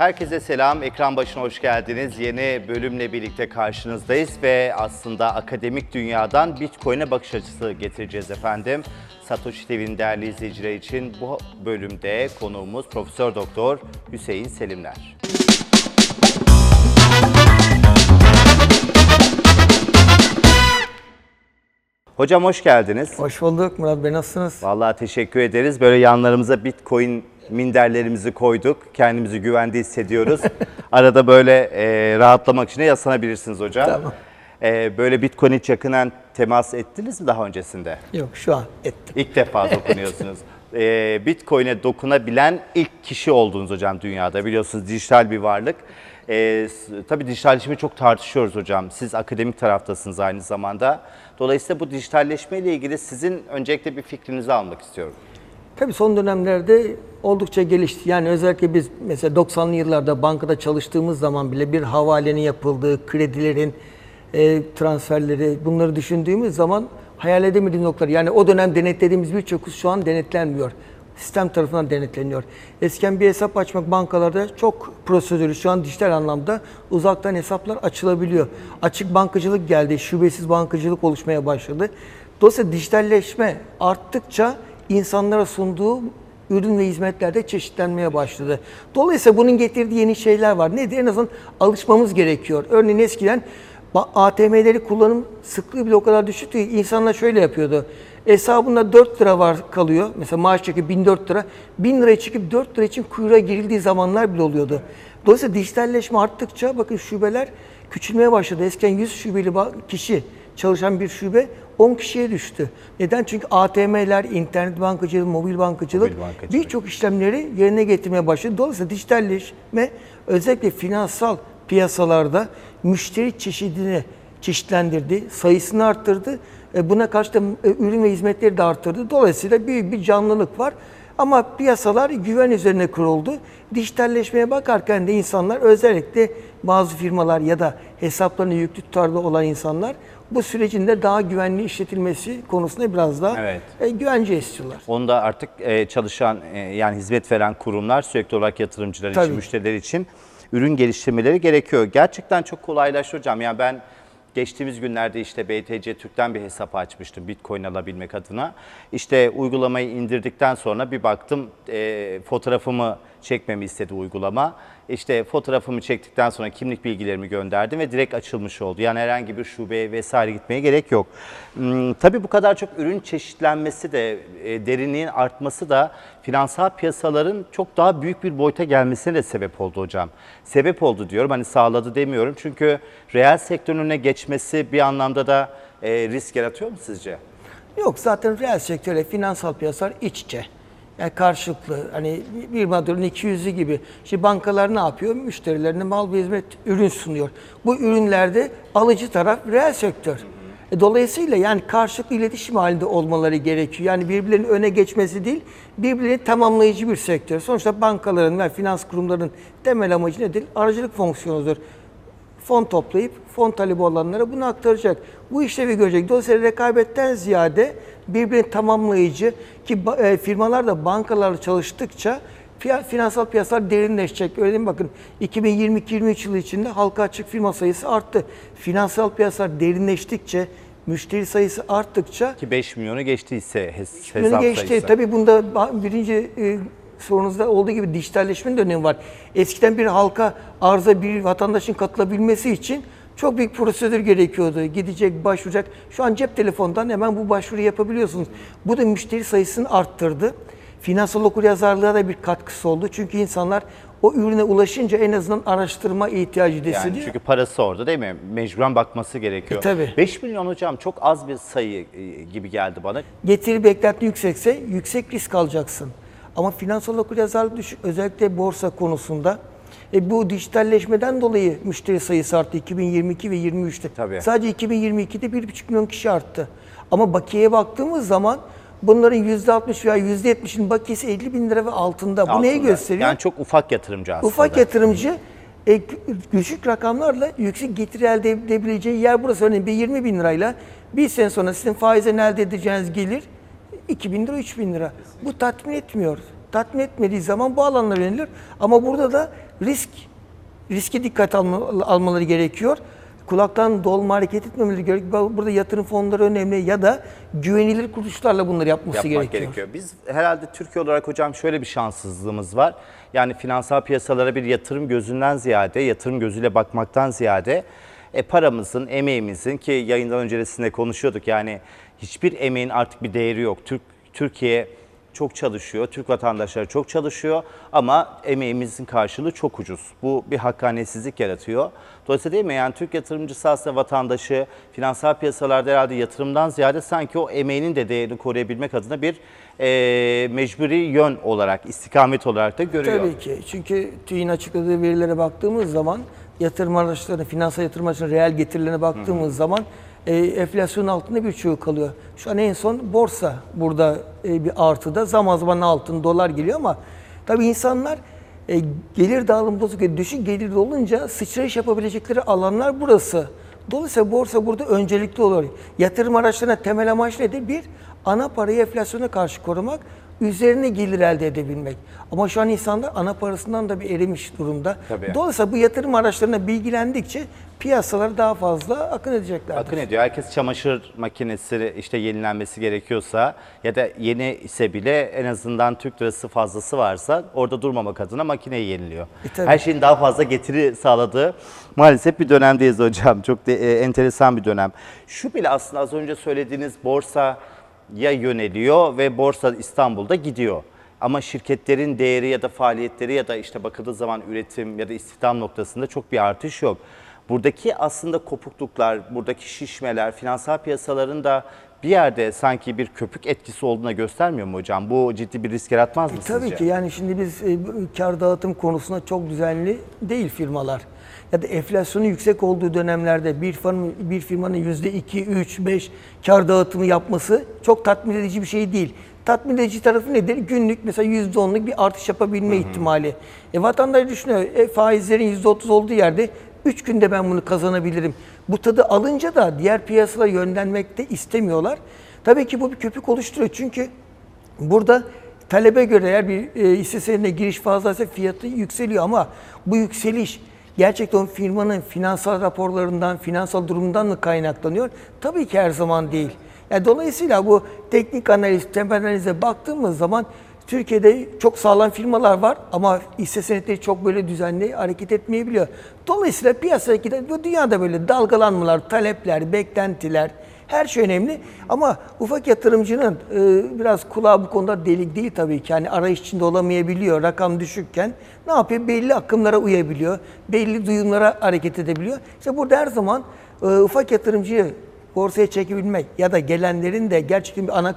Herkese selam, ekran başına hoş geldiniz. Yeni bölümle birlikte karşınızdayız ve aslında akademik dünyadan Bitcoin'e bakış açısı getireceğiz efendim. Satoshi TV'nin değerli izleyiciler için bu bölümde konuğumuz Profesör Doktor Hüseyin Selimler. Hocam hoş geldiniz. Hoş bulduk Murat Bey nasılsınız? Vallahi teşekkür ederiz. Böyle yanlarımıza Bitcoin minderlerimizi koyduk. Kendimizi güvende hissediyoruz. Arada böyle e, rahatlamak için de yaslanabilirsiniz hocam. Tamam. E, böyle Bitcoin hiç yakından temas ettiniz mi daha öncesinde? Yok şu an ettim. İlk defa dokunuyorsunuz. E, Bitcoin'e dokunabilen ilk kişi oldunuz hocam dünyada. Biliyorsunuz dijital bir varlık. E, tabii dijitalleşmeyi çok tartışıyoruz hocam. Siz akademik taraftasınız aynı zamanda. Dolayısıyla bu dijitalleşme ile ilgili sizin öncelikle bir fikrinizi almak istiyorum. Tabii son dönemlerde oldukça gelişti. Yani özellikle biz mesela 90'lı yıllarda bankada çalıştığımız zaman bile bir havalenin yapıldığı, kredilerin e, transferleri bunları düşündüğümüz zaman hayal edemediğimiz noktalar. Yani o dönem denetlediğimiz birçok husus şu an denetlenmiyor. Sistem tarafından denetleniyor. Eskiden bir hesap açmak bankalarda çok prosedürü. Şu an dijital anlamda uzaktan hesaplar açılabiliyor. Açık bankacılık geldi, şubesiz bankacılık oluşmaya başladı. Dolayısıyla dijitalleşme arttıkça insanlara sunduğu ürün ve hizmetlerde çeşitlenmeye başladı. Dolayısıyla bunun getirdiği yeni şeyler var. Nedir? En azından alışmamız gerekiyor. Örneğin eskiden ATM'leri kullanım sıklığı bile o kadar düşüktü ki insanlar şöyle yapıyordu. Hesabında 4 lira var kalıyor. Mesela maaş çeki 1004 lira. 1000 liraya çıkıp 4 lira için kuyruğa girildiği zamanlar bile oluyordu. Dolayısıyla dijitalleşme arttıkça bakın şubeler küçülmeye başladı. Eskiden 100 şubeli kişi çalışan bir şube 10 kişiye düştü. Neden? Çünkü ATM'ler, internet bankacılığı, mobil bankacılık, Mobil bankacılık. birçok işlemleri yerine getirmeye başladı. Dolayısıyla dijitalleşme özellikle finansal piyasalarda müşteri çeşidini çeşitlendirdi, sayısını arttırdı. E, Buna karşı da e, ürün ve hizmetleri de arttırdı. Dolayısıyla büyük bir canlılık var. Ama piyasalar güven üzerine kuruldu. Dijitalleşmeye bakarken de insanlar özellikle bazı firmalar ya da hesaplarını yüklü tutarlı olan insanlar bu sürecin de daha güvenli işletilmesi konusunda biraz daha Evet. e, güvence istiyorlar. Onu da artık e, çalışan e, yani hizmet veren kurumlar sürekli olarak yatırımcılar için, Tabii. müşteriler için ürün geliştirmeleri gerekiyor. Gerçekten çok kolaylaştı hocam. Yani ben geçtiğimiz günlerde işte BTC Türk'ten bir hesap açmıştım Bitcoin alabilmek adına. İşte uygulamayı indirdikten sonra bir baktım e, fotoğrafımı çekmemi istedi uygulama. İşte fotoğrafımı çektikten sonra kimlik bilgilerimi gönderdim ve direkt açılmış oldu. Yani herhangi bir şubeye vesaire gitmeye gerek yok. Hmm, tabii bu kadar çok ürün çeşitlenmesi de, e, derinliğin artması da finansal piyasaların çok daha büyük bir boyuta gelmesine de sebep oldu hocam. Sebep oldu diyorum, hani sağladı demiyorum. Çünkü reel sektörün önüne geçmesi bir anlamda da e, risk yaratıyor mu sizce? Yok zaten reel sektörle finansal piyasalar iç içe. Yani karşılıklı hani bir mağdurun 200'ü gibi. Şimdi bankalar ne yapıyor? Müşterilerine mal ve hizmet ürün sunuyor. Bu ürünlerde alıcı taraf reel sektör. E, Dolayısıyla yani karşılıklı iletişim halinde olmaları gerekiyor. Yani birbirlerinin öne geçmesi değil, birbirlerini tamamlayıcı bir sektör. Sonuçta bankaların ve finans kurumlarının temel amacı nedir? Aracılık fonksiyonudur fon toplayıp fon talebi olanlara bunu aktaracak. Bu işlevi görecek. Dolayısıyla rekabetten ziyade birbirini tamamlayıcı ki e, firmalar da bankalarla çalıştıkça finansal piyasalar derinleşecek. Öyle değil mi? Bakın 2022-23 yılı içinde halka açık firma sayısı arttı. Finansal piyasalar derinleştikçe, müşteri sayısı arttıkça Ki 5 milyonu geçtiyse hes- Bunu hesap geçti. sayısı. Tabii bunda birinci e, sorunuzda olduğu gibi dijitalleşmenin de önemi var. Eskiden bir halka arıza bir vatandaşın katılabilmesi için çok büyük prosedür gerekiyordu. Gidecek, başvuracak. Şu an cep telefonundan hemen bu başvuru yapabiliyorsunuz. Bu da müşteri sayısını arttırdı. Finansal okuryazarlığa da bir katkısı oldu. Çünkü insanlar o ürüne ulaşınca en azından araştırma ihtiyacı Yani hissediyor. çünkü parası orada değil mi? Mecburen bakması gerekiyor. E, tabii. 5 milyon hocam çok az bir sayı e, gibi geldi bana. Getiri beklenti yüksekse yüksek risk alacaksın. Ama finansal okuryazarlık düşük özellikle borsa konusunda e, bu dijitalleşmeden dolayı müşteri sayısı arttı 2022 ve 23'te. Tabii. Sadece 2022'de 1,5 milyon kişi arttı. Ama bakiyeye baktığımız zaman bunların %60 veya %70'in bakiyesi 50 bin lira ve altında. Bu neyi Altında. gösteriyor? Yani çok ufak yatırımcı aslında. Ufak yatırımcı e, düşük rakamlarla yüksek getiri elde edebileceği yer burası. Örneğin bir 20 bin lirayla bir sene sonra sizin faizden elde edeceğiniz gelir 2 bin lira, 3 bin lira. Bu tatmin etmiyor. Tatmin etmediği zaman bu alanlara yönelir. Ama burada da risk riske dikkat alma- almaları gerekiyor. Kulaktan dolma hareket etmemeleri gerekiyor. Burada yatırım fonları önemli ya da güvenilir kuruluşlarla bunları yapması yapmak gerekiyor. gerekiyor. Biz herhalde Türkiye olarak hocam şöyle bir şanssızlığımız var. Yani finansal piyasalara bir yatırım gözünden ziyade, yatırım gözüyle bakmaktan ziyade e, paramızın, emeğimizin ki yayından öncesinde konuşuyorduk yani hiçbir emeğin artık bir değeri yok. Türk Türkiye çok çalışıyor, Türk vatandaşları çok çalışıyor ama emeğimizin karşılığı çok ucuz. Bu bir hakkaniyetsizlik yaratıyor. Dolayısıyla değil mi yani Türk yatırımcısı aslında vatandaşı finansal piyasalarda herhalde yatırımdan ziyade sanki o emeğinin de değerini koruyabilmek adına bir eee, mecburi yön olarak, istikamet olarak da görüyor. Tabii ki. Çünkü TÜİ'nin açıkladığı verilere baktığımız zaman yatırım araçlarına, finansal yatırım araçlarına reel getirilerine baktığımız zaman e, enflasyonun altında birçoğu kalıyor. Şu an en son borsa burada e, bir artıda. Zaman zaman altın, dolar geliyor ama tabii insanlar e, gelir dağılımı bozuk, ve düşük gelirli olunca sıçrayış yapabilecekleri alanlar burası. Dolayısıyla borsa burada öncelikli oluyor. Yatırım araçlarına temel amaç nedir? Bir, ana parayı enflasyona karşı korumak, üzerine gelir elde edebilmek. Ama şu an insanlar ana parasından da bir erimiş durumda. Tabii. Dolayısıyla bu yatırım araçlarına bilgilendikçe piyasalara daha fazla akın edeceklerdir. Akın ediyor. Herkes çamaşır makinesi işte yenilenmesi gerekiyorsa ya da yeni ise bile en azından Türk lirası fazlası varsa orada durmamak adına makineyi yeniliyor. E, tabii. Her şeyin daha fazla getiri sağladığı maalesef bir dönemdeyiz hocam. Çok de, e, enteresan bir dönem. Şu bile aslında az önce söylediğiniz borsa ya yöneliyor ve borsa İstanbul'da gidiyor. Ama şirketlerin değeri ya da faaliyetleri ya da işte bakıldığı zaman üretim ya da istihdam noktasında çok bir artış yok. Buradaki aslında kopukluklar, buradaki şişmeler, finansal piyasaların da bir yerde sanki bir köpük etkisi olduğuna göstermiyor mu hocam? Bu ciddi bir risk yaratmaz mı Tabii sizce? ki yani şimdi biz e, kar dağıtım konusunda çok düzenli değil firmalar. Ya da enflasyonun yüksek olduğu dönemlerde bir firmanın, bir firmanın yüzde 2, 3, 5 kar dağıtımı yapması çok tatmin edici bir şey değil. Tatmin edici tarafı nedir? Günlük mesela yüzde onluk bir artış yapabilme ihtimali. E, vatandaş düşünüyor e, faizlerin yüzde otuz olduğu yerde 3 günde ben bunu kazanabilirim. Bu tadı alınca da diğer piyasalara yönlenmek de istemiyorlar. Tabii ki bu bir köpük oluşturuyor çünkü Burada talebe göre eğer bir e, hisse senedine giriş fazlaysa fiyatı yükseliyor ama bu yükseliş gerçekten o firmanın finansal raporlarından, finansal durumundan mı kaynaklanıyor? Tabii ki her zaman değil. Yani dolayısıyla bu teknik analiz, temel analize baktığımız zaman Türkiye'de çok sağlam firmalar var ama hisse senetleri çok böyle düzenli hareket etmeyebiliyor. Dolayısıyla piyasadaki de dünyada böyle dalgalanmalar, talepler, beklentiler, her şey önemli ama ufak yatırımcının e, biraz kulağı bu konuda delik değil tabii ki. Yani arayış içinde olamayabiliyor rakam düşükken. Ne yapıyor? Belli akımlara uyabiliyor. Belli duyumlara hareket edebiliyor. İşte burada her zaman e, ufak yatırımcıyı borsaya çekebilmek ya da gelenlerin de gerçekten bir ana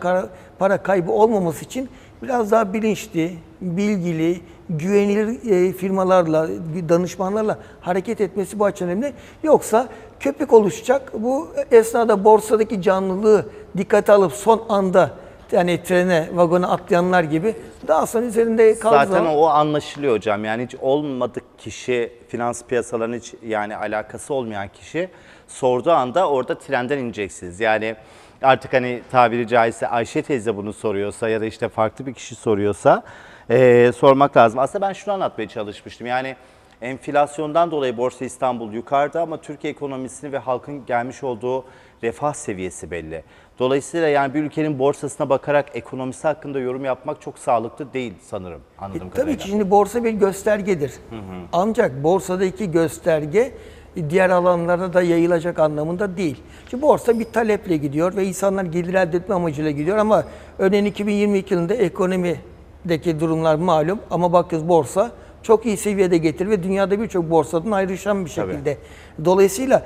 para kaybı olmaması için biraz daha bilinçli, bilgili, güvenilir e, firmalarla, danışmanlarla hareket etmesi bu açıdan önemli. Yoksa köpük oluşacak. Bu esnada borsadaki canlılığı dikkate alıp son anda yani trene, vagona atlayanlar gibi daha sonra üzerinde kaldığı Zaten zaman o anlaşılıyor hocam. Yani hiç olmadık kişi, finans piyasalarının hiç yani alakası olmayan kişi sorduğu anda orada trenden ineceksiniz. Yani artık hani tabiri caizse Ayşe teyze bunu soruyorsa ya da işte farklı bir kişi soruyorsa eee, sormak lazım. Aslında ben şunu anlatmaya çalışmıştım. Yani enflasyondan dolayı Borsa İstanbul yukarıda ama Türkiye ekonomisini ve halkın gelmiş olduğu refah seviyesi belli. Dolayısıyla yani bir ülkenin borsasına bakarak ekonomisi hakkında yorum yapmak çok sağlıklı değil sanırım anladığım E, Tabii kadarıyla. ki şimdi borsa bir göstergedir. Ancak borsadaki gösterge diğer alanlara da yayılacak anlamında değil. Şimdi borsa bir taleple gidiyor ve insanlar gelir elde etme amacıyla gidiyor ama örneğin 2022 yılında ekonomideki durumlar malum ama bakıyoruz borsa çok iyi seviyede getir ve dünyada birçok borsadan ayrışan bir Tabii. şekilde. Dolayısıyla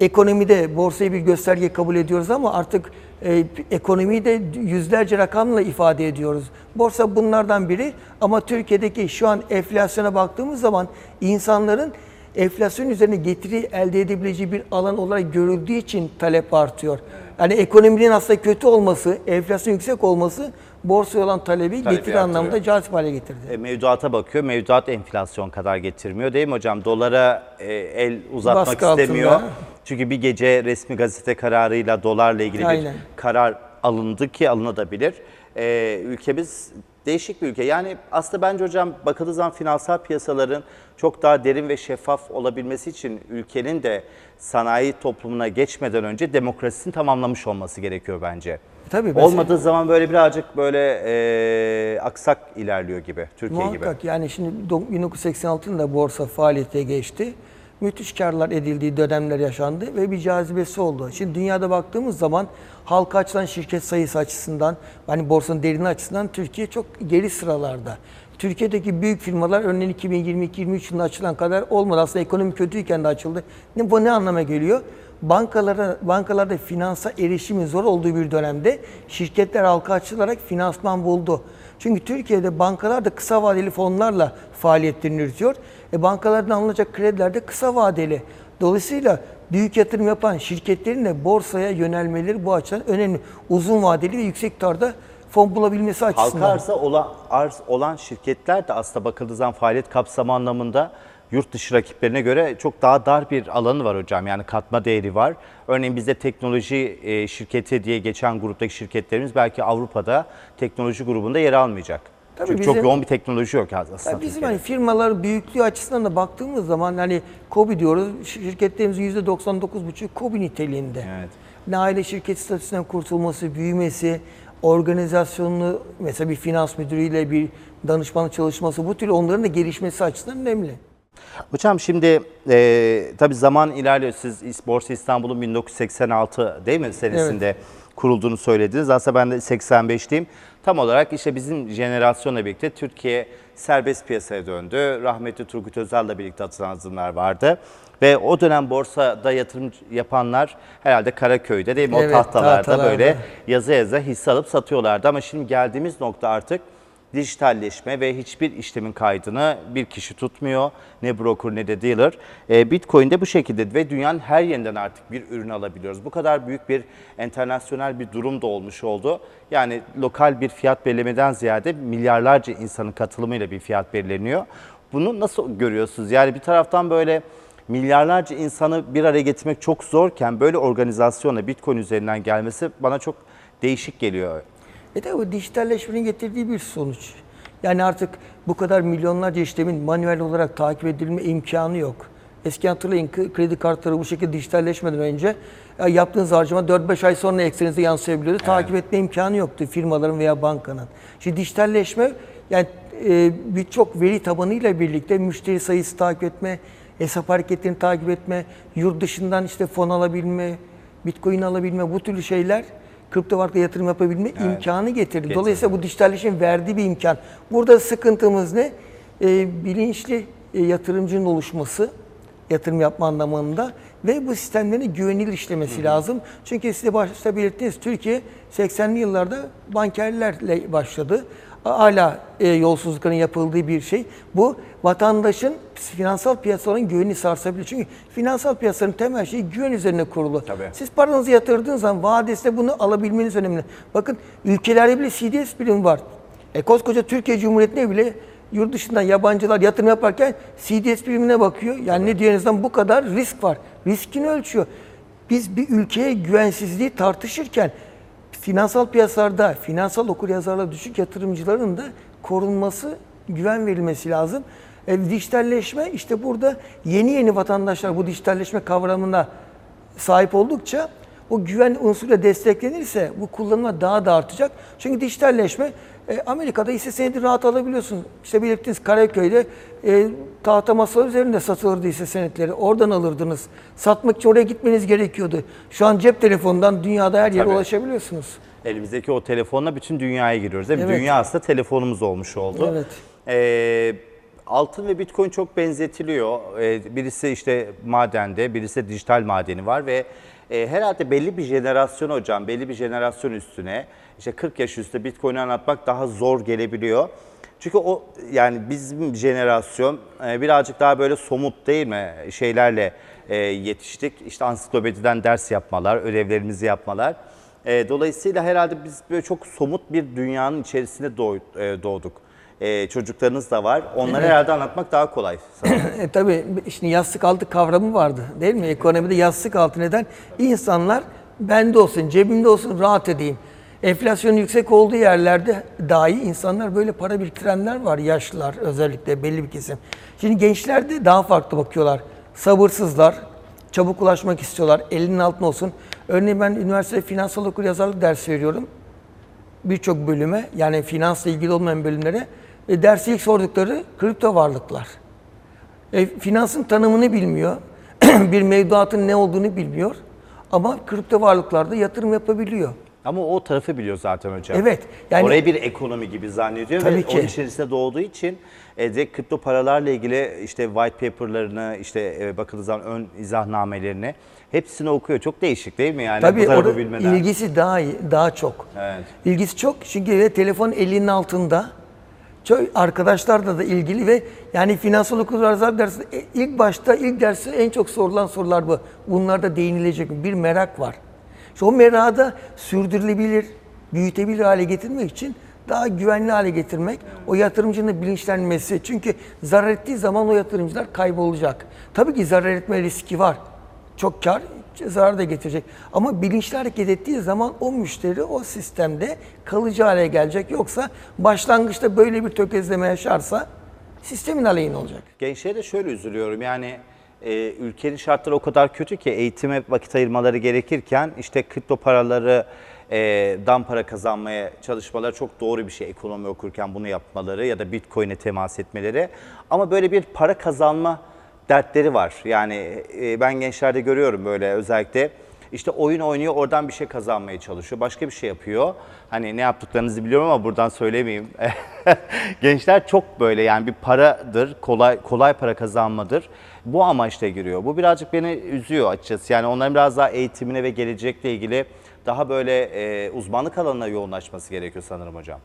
ekonomide borsayı bir gösterge kabul ediyoruz ama artık e, ekonomiyi de yüzlerce rakamla ifade ediyoruz. Borsa bunlardan biri ama Türkiye'deki şu an enflasyona baktığımız zaman insanların enflasyon üzerine getiri elde edebileceği bir alan olarak görüldüğü için talep artıyor. Yani ekonominin aslında kötü olması, enflasyon yüksek olması borsaya olan talebi Talebi getiri artırıyor. anlamında cazip hale getirdi. E, mevduata bakıyor. Mevduat enflasyon kadar getirmiyor değil mi hocam? Dolara e, el uzatmak Baskı altında. istemiyor. Çünkü bir gece resmi gazete kararıyla dolarla ilgili Aynen. bir karar alındı ki alınabilir. E, ülkemiz Değişik bir ülke. Yani aslında bence hocam bakıldığı zaman finansal piyasaların çok daha derin ve şeffaf olabilmesi için ülkenin de sanayi toplumuna geçmeden önce demokrasisini tamamlamış olması gerekiyor bence. Tabii, mesela- Olmadığı zaman böyle birazcık böyle e, aksak ilerliyor gibi, Türkiye gibi. Muhakkak yani şimdi do- 1986'da borsa faaliyete geçti. Müthiş karlar edildiği dönemler yaşandı ve bir cazibesi oldu. Şimdi dünyada baktığımız zaman halka açılan şirket sayısı açısından, hani borsanın derinliği açısından Türkiye çok geri sıralarda. Türkiye'deki büyük firmalar örneğin 2022-23 yılında açılan kadar olmadı. Aslında ekonomi kötüyken de açıldı. Ne, bu ne anlama geliyor? Bankalara, bankalarda finansa erişimin zor olduğu bir dönemde şirketler halka açılarak finansman buldu. Çünkü Türkiye'de bankalar da kısa vadeli fonlarla faaliyetlerini yürütüyor. E bankalardan alınacak krediler de kısa vadeli. Dolayısıyla büyük yatırım yapan şirketlerin de borsaya yönelmeleri bu açıdan önemli. Uzun vadeli ve yüksek tarda fon bulabilmesi açısından. Halka arza olan, arz olan şirketler de aslında bakıldığı zaman faaliyet kapsamı anlamında yurt dışı rakiplerine göre çok daha dar bir alanı var hocam. Yani katma değeri var. Örneğin bizde teknoloji e, şirketi diye geçen gruptaki şirketlerimiz belki Avrupa'da teknoloji grubunda yer almayacak. Tabii Çünkü bizim- çok yoğun bir teknoloji yok aslında. Ya bizim hani firmalar büyüklüğü açısından da baktığımız zaman hani KOBİ diyoruz. Şirketlerimizin %99,5 KOBİ niteliğinde. Evet. Ne aile şirket statüsünden kurtulması, büyümesi, organizasyonlu mesela bir finans müdürüyle bir danışmanlık çalışması bu tür onların da gelişmesi açısından önemli. Hocam şimdi e, tabii zaman ilerliyor. Siz Borsa İstanbul'un 1986 değil mi senesinde kurulduğunu söylediniz. Aslında ben de 85'liyim. Tam olarak işte bizim jenerasyonla birlikte Türkiye serbest piyasaya döndü. Rahmetli Turgut Özal'la birlikte atılan adımlar vardı. Ve o dönem borsada yatırım yapanlar herhalde Karaköy'de değil mi? Evet, o tahtalarda, tahtalarda. böyle yaza yaza hisse alıp satıyorlardı. Ama şimdi geldiğimiz nokta artık dijitalleşme ve hiçbir işlemin kaydını bir kişi tutmuyor. Ne broker ne de dealer. E, Bitcoin de bu şekilde ve dünyanın her yerinden artık bir ürün alabiliyoruz. Bu kadar büyük bir internasyonel bir durum da olmuş oldu. Yani lokal bir fiyat belirlemeden ziyade milyarlarca insanın katılımıyla bir fiyat belirleniyor. Bunu nasıl görüyorsunuz? Yani bir taraftan böyle milyarlarca insanı bir araya getirmek çok zorken böyle organizasyonla Bitcoin üzerinden gelmesi bana çok değişik geliyor. E tabi bu dijitalleşmenin getirdiği bir sonuç. Yani artık bu kadar milyonlarca işlemin manuel olarak takip edilme imkanı yok. Eski hatırlayın kredi kartları bu şekilde dijitalleşmeden önce ya yaptığınız harcama 4-5 ay sonra eksenize yansıyabiliyordu. Takip etme imkanı yoktu firmaların veya bankanın. Şimdi dijitalleşme yani e, birçok veri tabanıyla birlikte müşteri sayısı takip etme, hesap hareketlerini takip etme, yurt dışından işte fon alabilme, bitcoin alabilme bu türlü şeyler kripto varlıkla yatırım yapabilme imkanı getirdi. Dolayısıyla bu dijitalleşmenin verdiği bir imkan. Burada sıkıntımız ne? Ee, bilinçli e, yatırımcının oluşması, yatırım yapma anlamında ve bu sistemlerin güvenilir işlemesi lazım. Çünkü size başta belirttiniz Türkiye 80'li yıllarda bankerlerle başladı. Hala e, yolsuzlukların yapıldığı bir şey. Bu vatandaşın finansal piyasaların güvenini sarsabilir. Çünkü finansal piyasaların temel şeyi güven üzerine kurulu. Tabii. Siz paranızı yatırdığınız zaman vadesinde bunu alabilmeniz önemli. Bakın ülkelerde bile CDS birimi var. E, koskoca Türkiye Cumhuriyeti'ne bile yurt dışından yabancılar yatırım yaparken CDS birimine bakıyor. Yani ne diyor en azından bu kadar risk var. Riskini ölçüyor. Biz bir ülkeye güvensizliği tartışırken finansal piyasalarda finansal okuryazarlığı düşük yatırımcıların da korunması, güven verilmesi lazım. E, dijitalleşme işte burada yeni yeni vatandaşlar bu dijitalleşme kavramına sahip oldukça o güven unsuruyla desteklenirse bu kullanıma daha da artacak. Çünkü dijitalleşme e, Amerika'da hisse senedi rahat alabiliyorsun. İşte belirttiğiniz Karaköy'de e, tahta masalar üzerinde satılırdı hisse senetleri. Oradan alırdınız. Satmak için oraya gitmeniz gerekiyordu. Şu an cep telefonundan dünyada her yere Tabii. ulaşabiliyorsunuz. Elimizdeki o telefonla bütün dünyaya giriyoruz değil mi? Evet. Dünya aslında telefonumuz olmuş oldu. Evet. Ee, altın ve bitcoin çok benzetiliyor. Ee, birisi işte madende, birisi de dijital madeni var ve e, herhalde belli bir jenerasyon hocam, belli bir jenerasyon üstüne işte 40 yaş üstü bitcoin'i anlatmak daha zor gelebiliyor. Çünkü o yani bizim jenerasyon e, birazcık daha böyle somut değil mi şeylerle e, yetiştik. İşte ansiklopediden ders yapmalar, ödevlerimizi yapmalar. E, dolayısıyla herhalde biz böyle çok somut bir dünyanın içerisinde doğ- e, doğduk. E, çocuklarınız da var. Onları herhalde anlatmak daha kolay. E, tabii şimdi yastık altı kavramı vardı değil mi? Ekonomide yastık altı neden? İnsanlar bende olsun, cebimde olsun, rahat edeyim. Enflasyon yüksek olduğu yerlerde dahi insanlar böyle para biriktirenler var. Yaşlılar özellikle belli bir kesim. Şimdi gençler de daha farklı bakıyorlar. Sabırsızlar, çabuk ulaşmak istiyorlar, elinin altında olsun. Örneğin ben üniversitede finansal okuryazarlık dersi veriyorum birçok bölüme yani finansla ilgili olmayan bölümlere e, dersi ilk sordukları kripto varlıklar. E, finansın tanımını bilmiyor. bir mevduatın ne olduğunu bilmiyor. Ama kripto varlıklarda yatırım yapabiliyor. Ama o tarafı biliyor zaten hocam. Evet, yani- Orayı bir ekonomi gibi zannediyor ve Tabii ki. onun içerisinde doğduğu için e, direkt kripto paralarla ilgili işte white paper'larını, işte e, bakıldığı zaman ön izahnamelerini hepsini okuyor. Çok değişik değil mi yani bu Tabii tarafı orada bilmeden? ilgisi daha iyi, daha çok. Evet. İlgisi çok çünkü ve telefon elinin altında. Çok arkadaşlarla da ilgili ve yani finansal okuryazarlık dersi e, ilk başta ilk dersi en çok sorulan sorular bu. Bunlarda değinilecek bir merak var. İşte o merakı da sürdürülebilir, büyütebilir hale getirmek için daha güvenli hale getirmek, o yatırımcının bilinçlenmesi. Çünkü zarar ettiği zaman o yatırımcılar kaybolacak. Tabii ki zarar etme riski var. Çok kar, zarar da getirecek. Ama bilinçli hareket ettiği zaman o müşteri o sistemde kalıcı hale gelecek. Yoksa başlangıçta böyle bir tökezleme yaşarsa sistemin aleyhine olacak. Gençlere de şöyle üzülüyorum yani e, ülkenin şartları o kadar kötü ki eğitime vakit ayırmaları gerekirken işte kripto paraları e, dan para kazanmaya çalışmaları çok doğru bir şey ekonomi okurken bunu yapmaları ya da bitcoin'e temas etmeleri ama böyle bir para kazanma dertleri var yani e, ben gençlerde görüyorum böyle özellikle işte oyun oynuyor oradan bir şey kazanmaya çalışıyor. Başka bir şey yapıyor. Hani ne yaptıklarınızı biliyorum ama buradan söylemeyeyim. Gençler çok böyle yani bir paradır, kolay kolay para kazanmadır. Bu amaçla giriyor. Bu birazcık beni üzüyor açıkçası. Yani onların biraz daha eğitimine ve gelecekle ilgili daha böyle e, uzmanlık alanına yoğunlaşması gerekiyor sanırım hocam.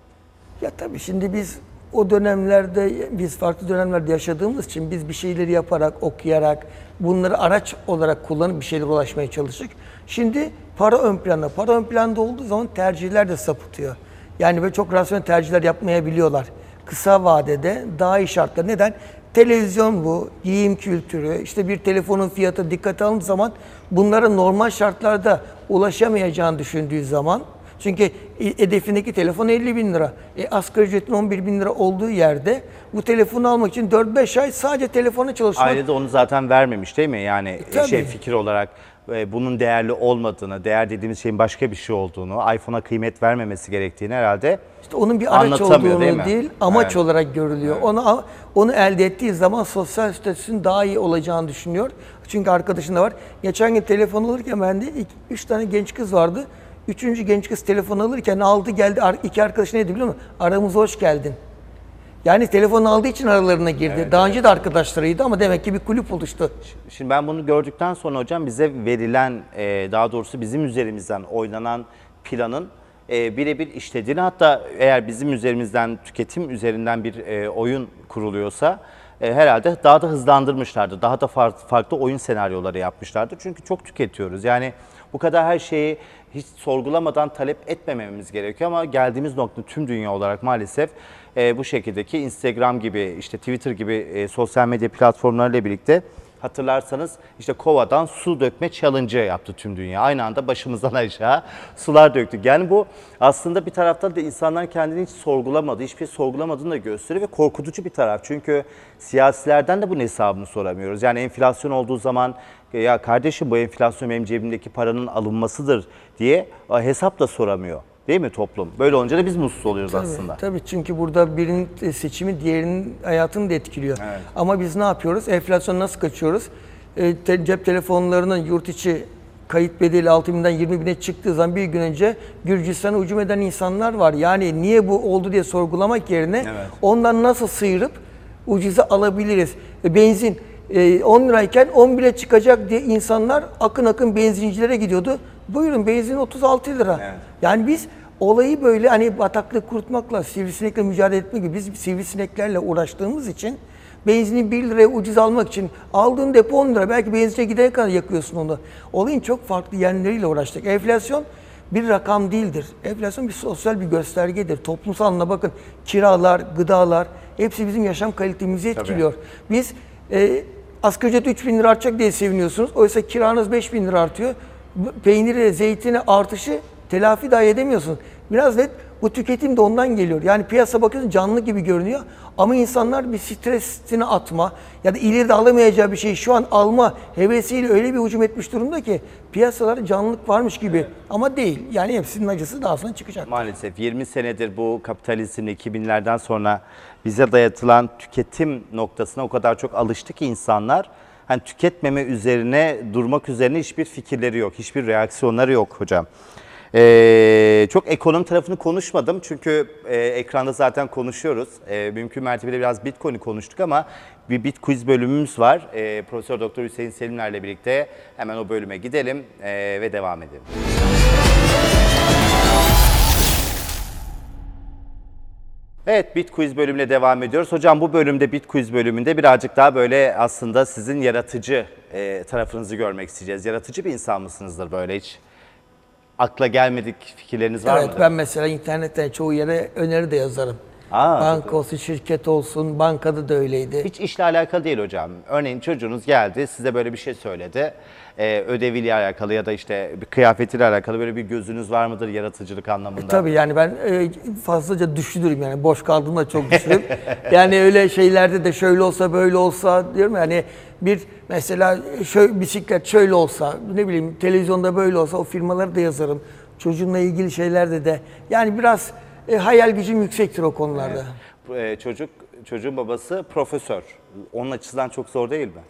Ya tabii şimdi biz o dönemlerde, biz farklı dönemlerde yaşadığımız için biz bir şeyleri yaparak, okuyarak, bunları araç olarak kullanıp bir şeylere ulaşmaya çalıştık. Şimdi para ön planda. Para ön planda olduğu zaman tercihler de sapıtıyor. Yani böyle çok rasyonel tercihler yapmayabiliyorlar. Kısa vadede daha iyi şartlar. Neden? Televizyon bu, giyim kültürü, işte bir telefonun fiyatı dikkate alındığı zaman bunlara normal şartlarda ulaşamayacağını düşündüğü zaman çünkü hedefindeki telefon 50 bin lira. E, asgari ücretin 11 bin lira olduğu yerde bu telefonu almak için 4-5 ay sadece telefona çalışmak. Aile de onu zaten vermemiş değil mi? Yani e, tabii. şey fikir olarak e, bunun değerli olmadığını, değer dediğimiz şeyin başka bir şey olduğunu, iPhone'a kıymet vermemesi gerektiğini herhalde İşte onun bir araç olduğunu değil değil, amaç Evet. olarak görülüyor. Onu onu elde ettiği zaman sosyal statüsünün daha iyi olacağını düşünüyor. Çünkü arkadaşında var. Geçen gün telefon alırken bende iki, üç tane genç kız vardı. Üçüncü genç kız telefon alırken aldı geldi. İki arkadaş neydi biliyor musun? Aramıza hoş geldin. Yani telefon aldığı için aralarına girdi. Daha önce de arkadaşlarıydı ama demek ki bir kulüp oluştu. Şimdi ben bunu gördükten sonra hocam bize verilen, e, daha doğrusu bizim üzerimizden oynanan planın e, birebir işlediğini hatta eğer bizim üzerimizden, tüketim üzerinden bir e, oyun kuruluyorsa e, herhalde daha da hızlandırmışlardı. Daha da far- farklı oyun senaryoları yapmışlardı. Çünkü çok tüketiyoruz. Yani bu kadar her şeyi hiç sorgulamadan talep etmememiz gerekiyor ama geldiğimiz nokta tüm dünya olarak maalesef e, bu şekildeki Instagram gibi işte Twitter gibi e, sosyal medya platformlarıyla birlikte hatırlarsanız işte kovadan su dökme challenge'ı yaptı tüm dünya. Aynı anda başımızdan aşağı sular döktük. Yani bu aslında bir taraftan da insanlar kendini hiç sorgulamadı, hiçbir şey sorgulamadığını da gösteriyor ve korkutucu bir taraf. Çünkü siyasilerden de bunun hesabını soramıyoruz. Yani enflasyon olduğu zaman ya kardeşim bu enflasyon benim cebimdeki paranın alınmasıdır diye e, hesap da soramıyor. Değil mi toplum? Böyle olunca da biz mutsuz oluyoruz aslında. Tabii çünkü burada birinin seçimi diğerinin hayatını da etkiliyor. Evet. Ama biz ne yapıyoruz? Enflasyon nasıl kaçıyoruz? E, te- cep telefonlarının yurt içi kayıt bedeli 6 binden 20 bine çıktığı zaman bir gün önce Gürcistan'a hücum eden insanlar var. Yani niye bu oldu diye sorgulamak yerine Evet. ondan nasıl sıyırıp ucuza alabiliriz? E, benzin e, 10 lirayken 10 bile çıkacak diye insanlar akın akın benzincilere gidiyordu. Buyurun benzin 36 lira. Evet. Yani biz olayı böyle hani bataklığı kurutmakla, sivrisinekle mücadele etmek gibi biz sivrisineklerle uğraştığımız için benzini 1 liraya ucuz almak için aldığın depo 10 lira. Belki benzine gidene kadar yakıyorsun onu. Olayın çok farklı yönleriyle uğraştık. Enflasyon bir rakam değildir. Enflasyon bir sosyal bir göstergedir. Toplumsal anlamda bakın kiralar, gıdalar hepsi bizim yaşam kalitemizi etkiliyor. Biz e, asgari ücret 3 bin lira artacak diye seviniyorsunuz. Oysa kiranız 5 bin lira artıyor. Peyniri, zeytini artışı telafi dahi edemiyorsun. Biraz net bu tüketim de ondan geliyor. Yani piyasa bakıyorsun canlı gibi görünüyor ama insanlar bir stresini atma ya da ileride alamayacağı bir şeyi şu an alma hevesiyle öyle bir hücum etmiş durumda ki piyasalarda canlılık varmış gibi ama değil. Yani hepsinin acısı daha sonra çıkacak. Maalesef 20 senedir bu kapitalizmle 2000'lerden sonra bize dayatılan tüketim noktasına o kadar çok alıştı ki insanlar hani tüketmeme üzerine durmak üzerine hiçbir fikirleri yok, hiçbir reaksiyonları yok hocam. Ee, çok ekonomi tarafını konuşmadım çünkü e, ekranda zaten konuşuyoruz. E, mümkün mertebede biraz Bitcoin'i konuştuk ama bir Bit Quiz bölümümüz var. E, Profesör Doktor Hüseyin Selimler'le birlikte hemen o bölüme gidelim e, ve devam edelim. Evet Bit Quiz bölümüne devam ediyoruz. Hocam bu bölümde Bit Quiz bölümünde birazcık daha böyle aslında sizin yaratıcı e, tarafınızı görmek isteyeceğiz. Yaratıcı bir insan mısınızdır böyle hiç? Akla gelmedik fikirleriniz var Evet mıdır? ben mesela internetten çoğu yere öneri de yazarım. Aa, Banka olsun, şirket olsun, bankada da öyleydi. Hiç işle alakalı değil hocam. Örneğin çocuğunuz geldi size böyle bir şey söyledi. Ee, ödeviyle alakalı ya da işte bir kıyafetiyle alakalı böyle bir gözünüz var mıdır yaratıcılık anlamında? Tabii yani ben e, fazlaca düşünürüm yani boş kaldığımda çok düşünürüm. yani öyle şeylerde de şöyle olsa böyle olsa diyorum yani bir mesela şöyle, bisiklet şöyle olsa ne bileyim televizyonda böyle olsa o firmaları da yazarım. Çocuğumla ilgili şeylerde de yani biraz e, hayal gücüm yüksektir o konularda. Ee, çocuk çocuğun babası profesör. Onun açısından çok zor değil mi?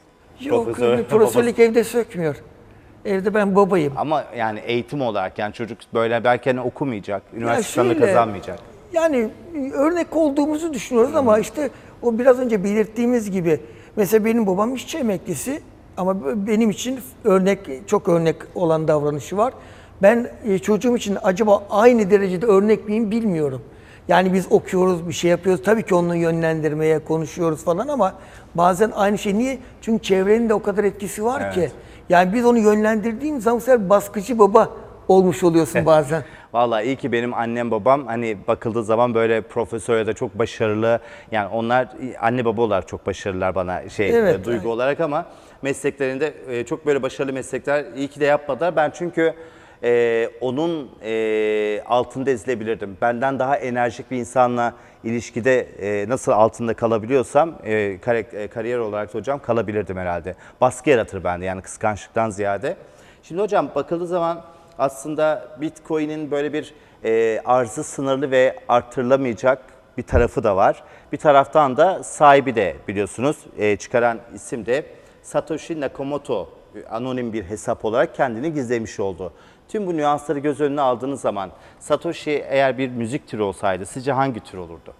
Yok Profesör- profesörlük evde sökmüyor. Evde ben babayım. Ama yani eğitim olarak yani çocuk böyle belki hani okumayacak, üniversite şöyle, kazanmayacak. Yani e, örnek olduğumuzu düşünüyoruz ama işte o biraz önce belirttiğimiz gibi mesela benim babam işçi emeklisi ama benim için örnek çok örnek olan davranışı var. Ben e, çocuğum için acaba aynı derecede örnek miyim bilmiyorum. Yani biz okuyoruz, bir şey yapıyoruz. Tabii ki onu yönlendirmeye konuşuyoruz falan ama bazen aynı şey. Niye? Çünkü çevrenin de o kadar etkisi var ki. Yani biz onu yönlendirdiğimiz zaman sefer baskıcı baba olmuş oluyorsun bazen. Vallahi iyi ki benim annem babam hani bakıldığı zaman böyle profesör ya da çok başarılı yani onlar anne baba olarak çok başarılılar bana şey Evet, e, duygu evet. olarak ama mesleklerinde e, çok böyle başarılı meslekler iyi ki de yapmadılar. Ben çünkü e, onun e, altında ezilebilirdim. Benden daha enerjik bir insanla ilişkide e, nasıl altında kalabiliyorsam e, kare- e, kariyer olarak da hocam kalabilirdim herhalde. Baskı yaratır bende yani kıskançlıktan ziyade. Şimdi hocam bakıldığı zaman aslında Bitcoin'in böyle bir e, arzı sınırlı ve artırılamayacak bir tarafı da var. Bir taraftan da sahibi de biliyorsunuz e, çıkaran isim de Satoshi Nakamoto e, anonim bir hesap olarak kendini gizlemiş oldu. Tüm bu nüansları göz önüne aldığınız zaman Satoshi eğer bir müzik türü olsaydı sizce hangi tür olurdu?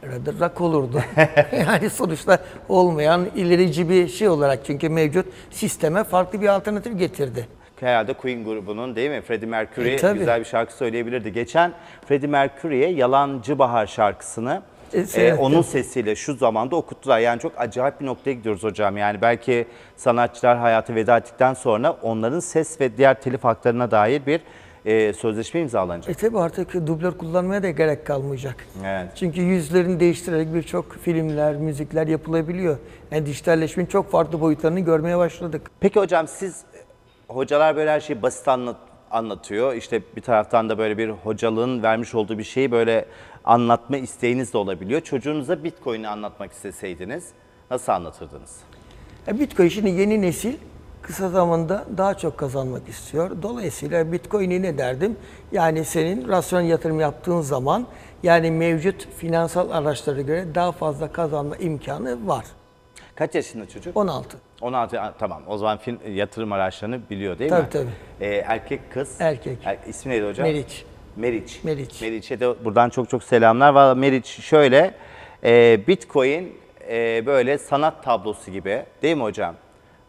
Herhalde rak olurdu. yani sonuçta olmayan ilerici bir şey olarak çünkü mevcut sisteme farklı bir alternatif getirdi. Herhalde Queen grubunun değil mi? Freddie Mercury E, tabii. güzel bir şarkı söyleyebilirdi. Geçen Freddie Mercury'ye Yalancı Bahar şarkısını E, e, onun sesiyle şu zamanda okuttular. Yani çok acayip bir noktaya gidiyoruz hocam. Yani belki sanatçılar hayatı veda ettikten sonra onların ses ve diğer telif haklarına dair bir e, sözleşme imzalanacak. E tabi artık dublör kullanmaya da gerek kalmayacak. Evet. Çünkü yüzlerini değiştirerek birçok filmler, müzikler yapılabiliyor. Yani dijitalleşmenin çok farklı boyutlarını görmeye başladık. Peki hocam siz hocalar böyle her şeyi basit anlat, anlatıyor. İşte bir taraftan da böyle bir hocalığın vermiş olduğu bir şeyi böyle anlatma isteğiniz de olabiliyor. Çocuğunuza Bitcoin'i anlatmak isteseydiniz nasıl anlatırdınız? E, Bitcoin şimdi yeni nesil kısa zamanda daha çok kazanmak istiyor. Dolayısıyla Bitcoin'i ne derdim? Yani senin rasyonel yatırım yaptığın zaman yani mevcut finansal araçlara göre daha fazla kazanma imkanı var. Kaç yaşında çocuk? 16. 16 ha, tamam. O zaman film, yatırım araçlarını biliyor değil Tabii, mi? tabii. Ee, erkek kız. Erkek. Er, ismi neydi hocam? Meriç. Meriç. Meriç. Meriç'e de buradan çok çok selamlar. Valla Meriç şöyle e, Bitcoin e, böyle sanat tablosu gibi değil mi hocam?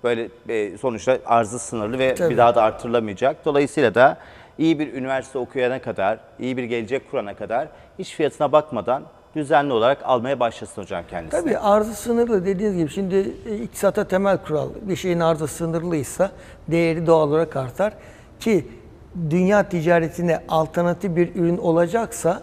Böyle e, sonuçta arzı sınırlı ve Tabii. bir daha da artırılamayacak. Dolayısıyla da iyi bir üniversite okuyana kadar, iyi bir gelecek kurana kadar hiç fiyatına bakmadan düzenli olarak almaya başlasın hocam kendisi. Tabii arzı sınırlı dediğiniz gibi şimdi e, iktisata temel kural bir şeyin arzı sınırlıysa değeri doğal olarak artar ki dünya ticaretine alternatif bir ürün olacaksa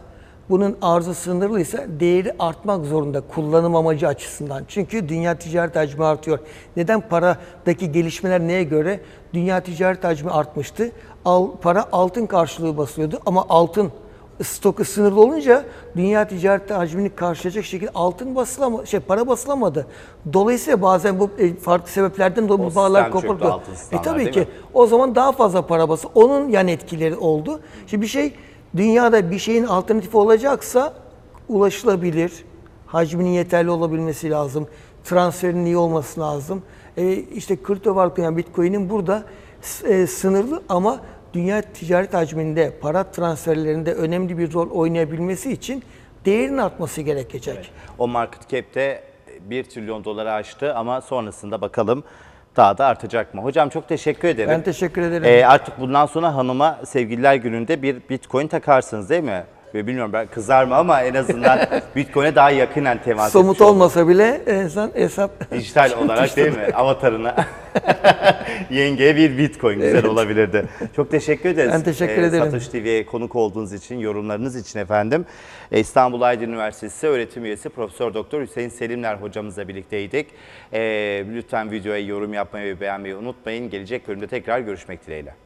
bunun arzı sınırlıysa değeri artmak zorunda kullanım amacı açısından. Çünkü dünya ticaret hacmi artıyor. Neden paradaki gelişmeler neye göre? Dünya ticaret hacmi artmıştı al, para altın karşılığı basıyordu ama altın stoku sınırlı olunca dünya ticaret hacmini karşılayacak şekilde altın basılamadı, şey para basılamadı. Dolayısıyla bazen bu e, farklı sebeplerden dolayı bu bağlar altın E tabii ki mi? o zaman daha fazla para bası. Onun yan etkileri oldu. Şimdi bir şey dünyada bir şeyin alternatifi olacaksa ulaşılabilir, hacminin yeterli olabilmesi lazım, transferin iyi olması lazım. E, işte kripto varlık yani Bitcoin'in burada e, sınırlı ama dünya ticaret hacminde, para transferlerinde önemli bir rol oynayabilmesi için değerin artması gerekecek. O market cap de 1 trilyon doları aştı ama sonrasında bakalım daha da artacak mı? Hocam çok teşekkür ederim. Ben teşekkür ederim. Ee, artık bundan sonra hanıma sevgililer gününde bir bitcoin takarsınız değil mi? Ve bilmiyorum ben kızar mı ama en azından bitcoin'e daha yakinen temas Somut etmiş olmasa bile insan hesap Dijital olarak değil mi? Avatarına. Yengeye bir bitcoin güzel olabilirdi. Çok teşekkür ederiz. Ben teşekkür ederim. Satış TV'ye konuk olduğunuz için, yorumlarınız için efendim. Ee, İstanbul Aydın Üniversitesi öğretim üyesi Profesör Doktor Hüseyin Selimler hocamızla birlikteydik. Ee, lütfen videoya yorum yapmayı ve beğenmeyi unutmayın. Gelecek bölümde tekrar görüşmek dileğiyle.